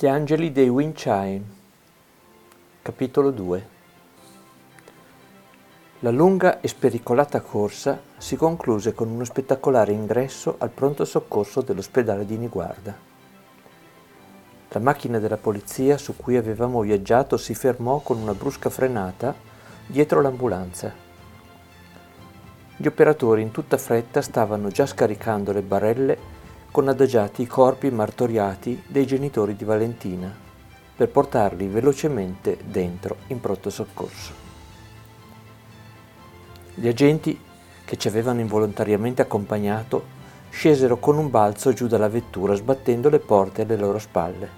Gli angeli dei Wind Chime Capitolo 2 La lunga e spericolata corsa si concluse con uno spettacolare ingresso al pronto soccorso dell'ospedale di Niguarda. La macchina della polizia su cui avevamo viaggiato si fermò con una brusca frenata dietro l'ambulanza. Gli operatori in tutta fretta stavano già scaricando le barelle con adagiati i corpi martoriati dei genitori di Valentina per portarli velocemente dentro in pronto soccorso. Gli agenti che ci avevano involontariamente accompagnato scesero con un balzo giù dalla vettura sbattendo le porte alle loro spalle.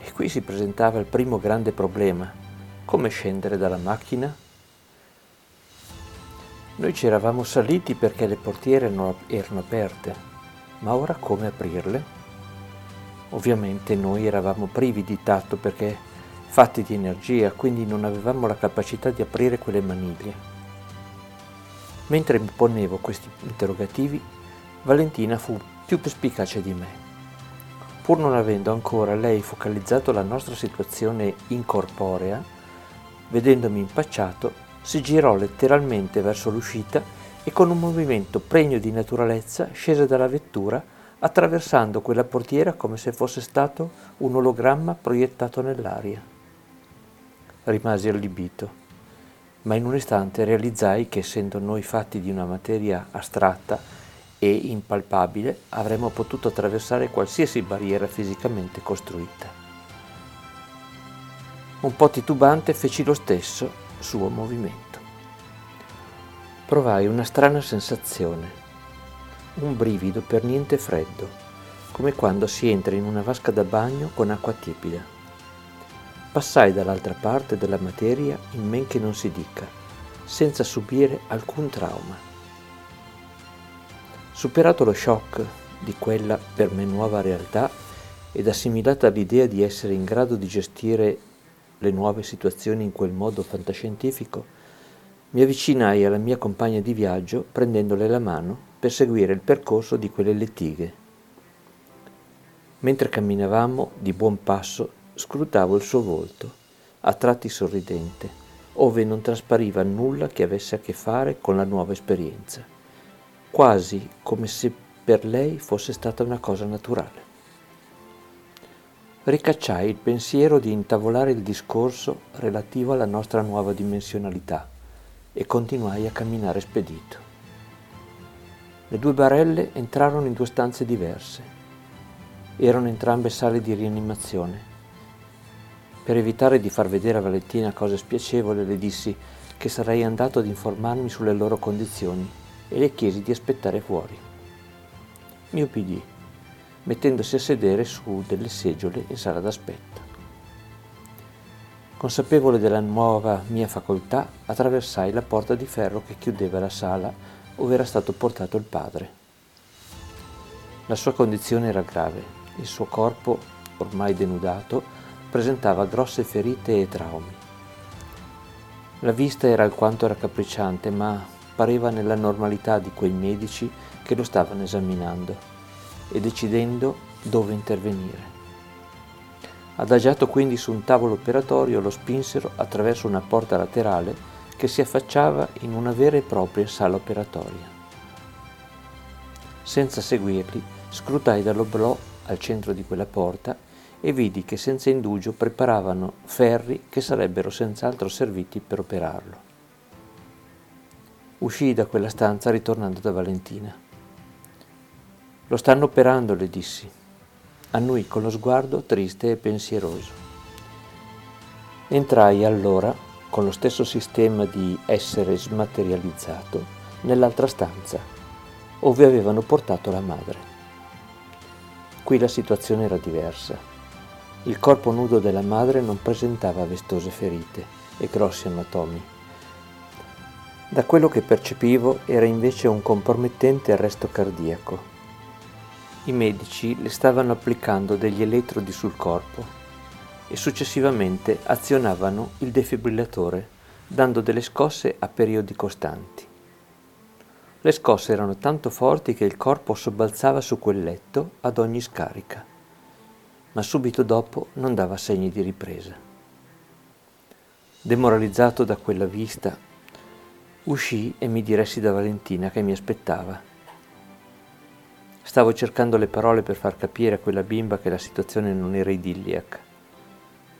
E qui si presentava il primo grande problema. Come scendere dalla macchina? Noi ci eravamo saliti perché le portiere erano aperte ma ora come aprirle? Ovviamente noi eravamo privi di tatto perché fatti di energia, quindi non avevamo la capacità di aprire quelle maniglie. Mentre mi ponevo questi interrogativi, Valentina fu più perspicace di me. Pur non avendo ancora lei focalizzato la nostra situazione incorporea, vedendomi impacciato, si girò letteralmente verso l'uscita e con un movimento pregno di naturalezza scese dalla vettura attraversando quella portiera come se fosse stato un ologramma proiettato nell'aria. Rimasi allibito, ma in un istante realizzai che essendo noi fatti di una materia astratta e impalpabile avremmo potuto attraversare qualsiasi barriera fisicamente costruita. Un po' titubante feci lo stesso suo movimento provai una strana sensazione, un brivido per niente freddo, come quando si entra in una vasca da bagno con acqua tiepida. Passai dall'altra parte della materia in men che non si dica, senza subire alcun trauma. Superato lo shock di quella per me nuova realtà ed assimilata l'idea di essere in grado di gestire le nuove situazioni in quel modo fantascientifico, mi avvicinai alla mia compagna di viaggio prendendole la mano per seguire il percorso di quelle lettighe. Mentre camminavamo di buon passo, scrutavo il suo volto, a tratti sorridente, ove non traspariva nulla che avesse a che fare con la nuova esperienza, quasi come se per lei fosse stata una cosa naturale. Ricacciai il pensiero di intavolare il discorso relativo alla nostra nuova dimensionalità e continuai a camminare spedito. Le due barelle entrarono in due stanze diverse. Erano entrambe sale di rianimazione. Per evitare di far vedere a Valentina cose spiacevoli, le dissi che sarei andato ad informarmi sulle loro condizioni e le chiesi di aspettare fuori. Mi ubbidì, mettendosi a sedere su delle seggiole in sala d'aspetto. Consapevole della nuova mia facoltà, attraversai la porta di ferro che chiudeva la sala dove era stato portato il padre. La sua condizione era grave, il suo corpo, ormai denudato, presentava grosse ferite e traumi. La vista era alquanto raccapricciante, ma pareva nella normalità di quei medici che lo stavano esaminando e decidendo dove intervenire. Adagiato quindi su un tavolo operatorio lo spinsero attraverso una porta laterale che si affacciava in una vera e propria sala operatoria. Senza seguirli, scrutai dall'oblò al centro di quella porta e vidi che senza indugio preparavano ferri che sarebbero senz'altro serviti per operarlo. Uscii da quella stanza ritornando da Valentina. Lo stanno operando, le dissi annui con lo sguardo triste e pensieroso. Entrai allora, con lo stesso sistema di essere smaterializzato, nell'altra stanza, dove avevano portato la madre. Qui la situazione era diversa. Il corpo nudo della madre non presentava vestose ferite e grossi anatomi. Da quello che percepivo era invece un compromettente arresto cardiaco i medici le stavano applicando degli elettrodi sul corpo e successivamente azionavano il defibrillatore dando delle scosse a periodi costanti. Le scosse erano tanto forti che il corpo sobbalzava su quel letto ad ogni scarica. ma subito dopo non dava segni di ripresa. Demoralizzato da quella vista, uscii e mi diressi da Valentina che mi aspettava. Stavo cercando le parole per far capire a quella bimba che la situazione non era idilliaca,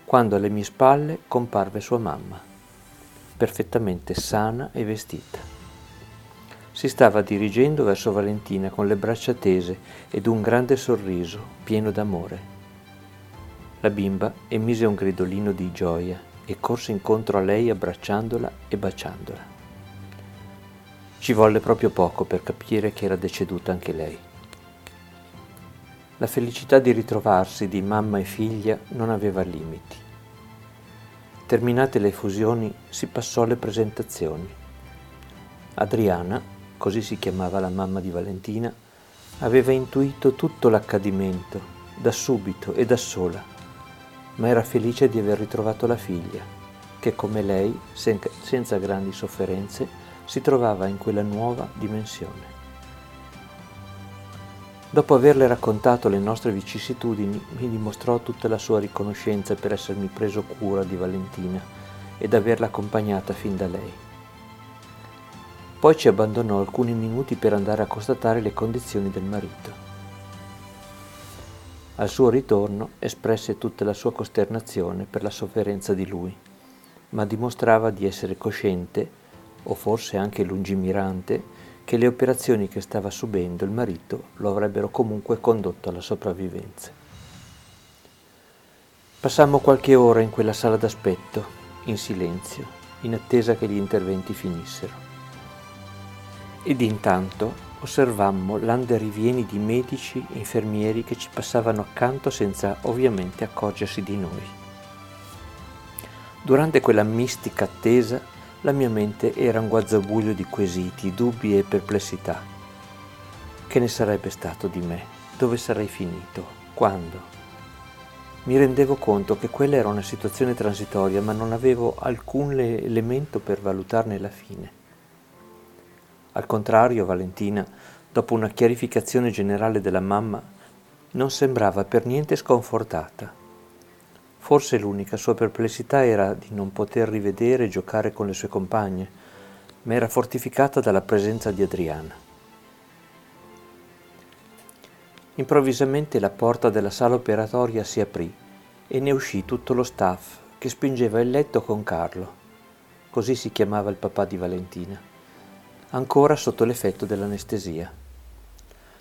quando alle mie spalle comparve sua mamma, perfettamente sana e vestita. Si stava dirigendo verso Valentina con le braccia tese ed un grande sorriso pieno d'amore. La bimba emise un gridolino di gioia e corse incontro a lei abbracciandola e baciandola. Ci volle proprio poco per capire che era deceduta anche lei. La felicità di ritrovarsi di mamma e figlia non aveva limiti. Terminate le fusioni si passò alle presentazioni. Adriana, così si chiamava la mamma di Valentina, aveva intuito tutto l'accadimento, da subito e da sola ma era felice di aver ritrovato la figlia, che come lei, senza grandi sofferenze, si trovava in quella nuova dimensione. Dopo averle raccontato le nostre vicissitudini, mi dimostrò tutta la sua riconoscenza per essermi preso cura di Valentina ed averla accompagnata fin da lei. Poi ci abbandonò alcuni minuti per andare a constatare le condizioni del marito. Al suo ritorno espresse tutta la sua costernazione per la sofferenza di lui, ma dimostrava di essere cosciente, o forse anche lungimirante, che le operazioni che stava subendo il marito lo avrebbero comunque condotto alla sopravvivenza. Passammo qualche ora in quella sala d'aspetto, in silenzio, in attesa che gli interventi finissero. Ed intanto osservammo l'anderivieni di medici e infermieri che ci passavano accanto senza ovviamente accorgersi di noi. Durante quella mistica attesa la mia mente era un guazzabuglio di quesiti, dubbi e perplessità. Che ne sarebbe stato di me? Dove sarei finito? Quando? Mi rendevo conto che quella era una situazione transitoria, ma non avevo alcun elemento per valutarne la fine. Al contrario, Valentina, dopo una chiarificazione generale della mamma, non sembrava per niente sconfortata. Forse l'unica sua perplessità era di non poter rivedere e giocare con le sue compagne, ma era fortificata dalla presenza di Adriana. Improvvisamente la porta della sala operatoria si aprì e ne uscì tutto lo staff che spingeva il letto con Carlo. Così si chiamava il papà di Valentina ancora sotto l'effetto dell'anestesia.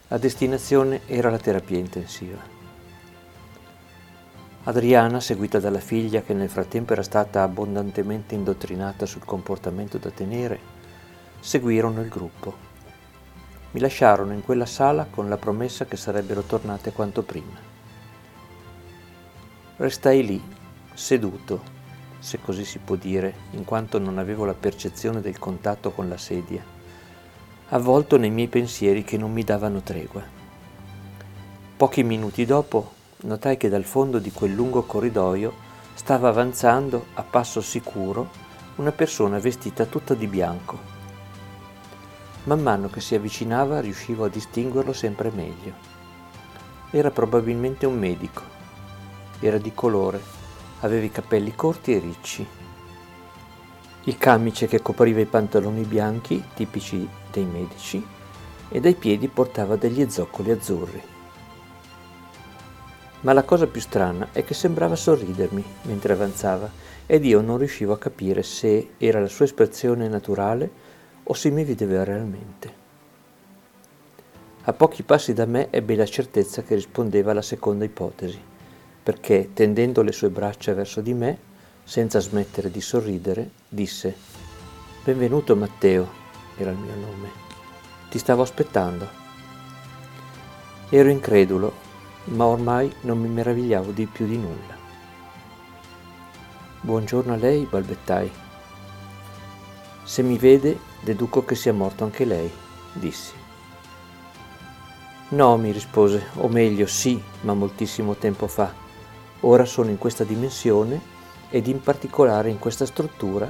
La destinazione era la terapia intensiva. Adriana, seguita dalla figlia che nel frattempo era stata abbondantemente indottrinata sul comportamento da tenere, seguirono il gruppo. Mi lasciarono in quella sala con la promessa che sarebbero tornate quanto prima. Restai lì, seduto, se così si può dire, in quanto non avevo la percezione del contatto con la sedia avvolto nei miei pensieri che non mi davano tregua. Pochi minuti dopo notai che dal fondo di quel lungo corridoio stava avanzando a passo sicuro una persona vestita tutta di bianco. Man mano che si avvicinava riuscivo a distinguerlo sempre meglio. Era probabilmente un medico. Era di colore, aveva i capelli corti e ricci il camice che copriva i pantaloni bianchi, tipici dei medici, e dai piedi portava degli zoccoli azzurri. Ma la cosa più strana è che sembrava sorridermi mentre avanzava ed io non riuscivo a capire se era la sua espressione naturale o se mi vedeva realmente. A pochi passi da me ebbe la certezza che rispondeva alla seconda ipotesi, perché tendendo le sue braccia verso di me, senza smettere di sorridere, disse Benvenuto Matteo, era il mio nome. Ti stavo aspettando. Ero incredulo, ma ormai non mi meravigliavo di più di nulla. Buongiorno a lei, balbettai. Se mi vede, deduco che sia morto anche lei, dissi. No, mi rispose, o meglio sì, ma moltissimo tempo fa. Ora sono in questa dimensione ed in particolare in questa struttura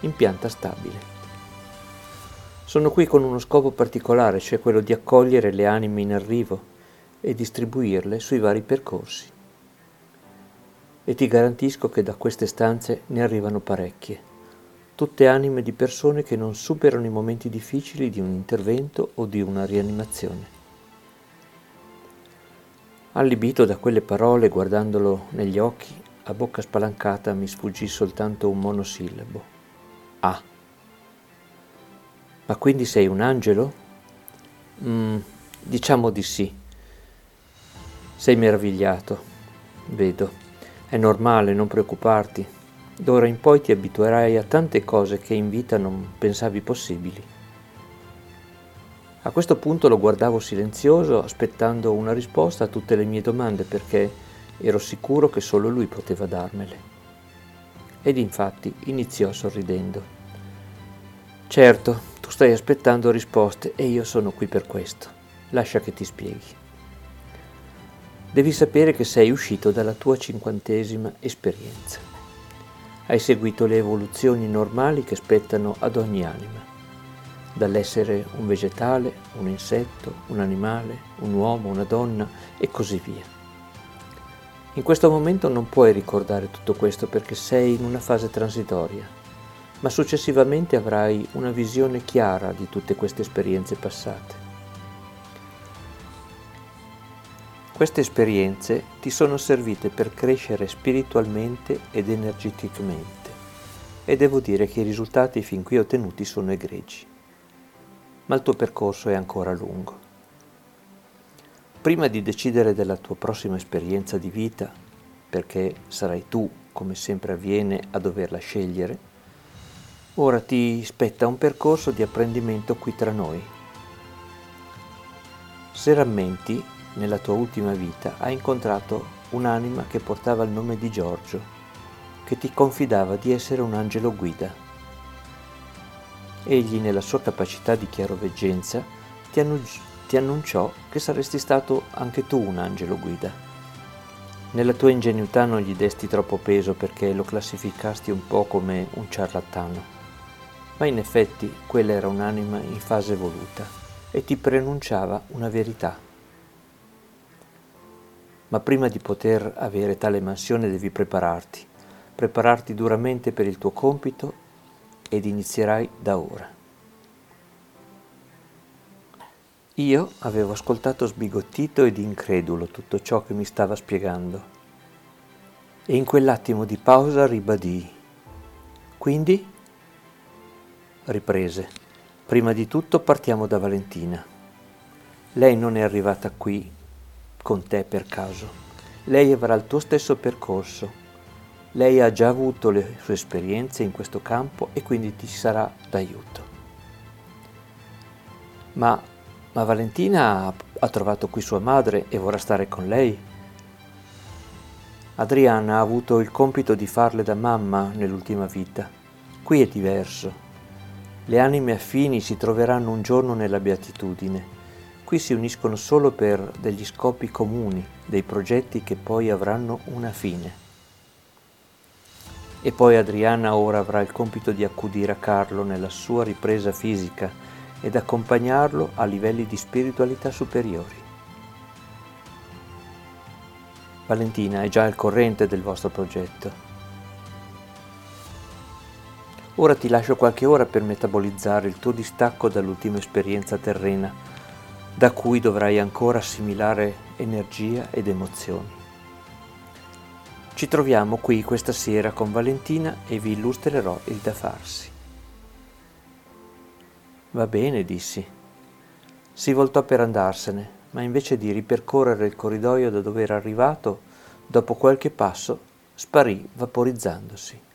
in pianta stabile. Sono qui con uno scopo particolare, cioè quello di accogliere le anime in arrivo e distribuirle sui vari percorsi. e ti garantisco che da queste stanze ne arrivano parecchie, tutte anime di persone che non superano i momenti difficili di un intervento o di una rianimazione. Allibito da quelle parole, guardandolo negli occhi, a bocca spalancata mi sfuggì soltanto un monosillabo. Ah. Ma quindi sei un angelo? Mm, diciamo di sì. Sei meravigliato, vedo. È normale, non preoccuparti. D'ora in poi ti abituerai a tante cose che in vita non pensavi possibili. A questo punto lo guardavo silenzioso, aspettando una risposta a tutte le mie domande perché ero sicuro che solo lui poteva darmele. Ed infatti iniziò sorridendo. Certo, tu stai aspettando risposte e io sono qui per questo. Lascia che ti spieghi. Devi sapere che sei uscito dalla tua cinquantesima esperienza. Hai seguito le evoluzioni normali che spettano ad ogni anima dall'essere un vegetale, un insetto, un animale, un uomo, una donna e così via. In questo momento non puoi ricordare tutto questo perché sei in una fase transitoria, ma successivamente avrai una visione chiara di tutte queste esperienze passate. Queste esperienze ti sono servite per crescere spiritualmente ed energeticamente e devo dire che i risultati fin qui ottenuti sono egregi ma il tuo percorso è ancora lungo. Prima di decidere della tua prossima esperienza di vita, perché sarai tu, come sempre avviene, a doverla scegliere, ora ti spetta un percorso di apprendimento qui tra noi. Se rammenti, nella tua ultima vita hai incontrato un'anima che portava il nome di Giorgio, che ti confidava di essere un angelo guida egli nella sua capacità di chiaroveggenza ti, annunci- ti annunciò che saresti stato anche tu un angelo guida. Nella tua ingenuità non gli desti troppo peso perché lo classificasti un po' come un ciarlatano, ma in effetti quella era un'anima in fase evoluta e ti preannunciava una verità. Ma prima di poter avere tale mansione devi prepararti, prepararti duramente per il tuo compito ed inizierai da ora. Io avevo ascoltato sbigottito ed incredulo tutto ciò che mi stava spiegando e in quell'attimo di pausa ribadii. Quindi? Riprese. Prima di tutto partiamo da Valentina. Lei non è arrivata qui con te per caso. Lei avrà il tuo stesso percorso lei ha già avuto le sue esperienze in questo campo e quindi ti sarà d'aiuto. Ma, ma Valentina ha trovato qui sua madre e vorrà stare con lei? Adriana ha avuto il compito di farle da mamma nell'ultima vita. Qui è diverso. Le anime affini si troveranno un giorno nella beatitudine. Qui si uniscono solo per degli scopi comuni, dei progetti che poi avranno una fine. E poi Adriana ora avrà il compito di accudire a Carlo nella sua ripresa fisica ed accompagnarlo a livelli di spiritualità superiori. Valentina è già al corrente del vostro progetto. Ora ti lascio qualche ora per metabolizzare il tuo distacco dall'ultima esperienza terrena, da cui dovrai ancora assimilare energia ed emozioni. Ci troviamo qui questa sera con Valentina e vi illustrerò il da farsi. Va bene, dissi. Si voltò per andarsene, ma invece di ripercorrere il corridoio da dove era arrivato, dopo qualche passo sparì vaporizzandosi.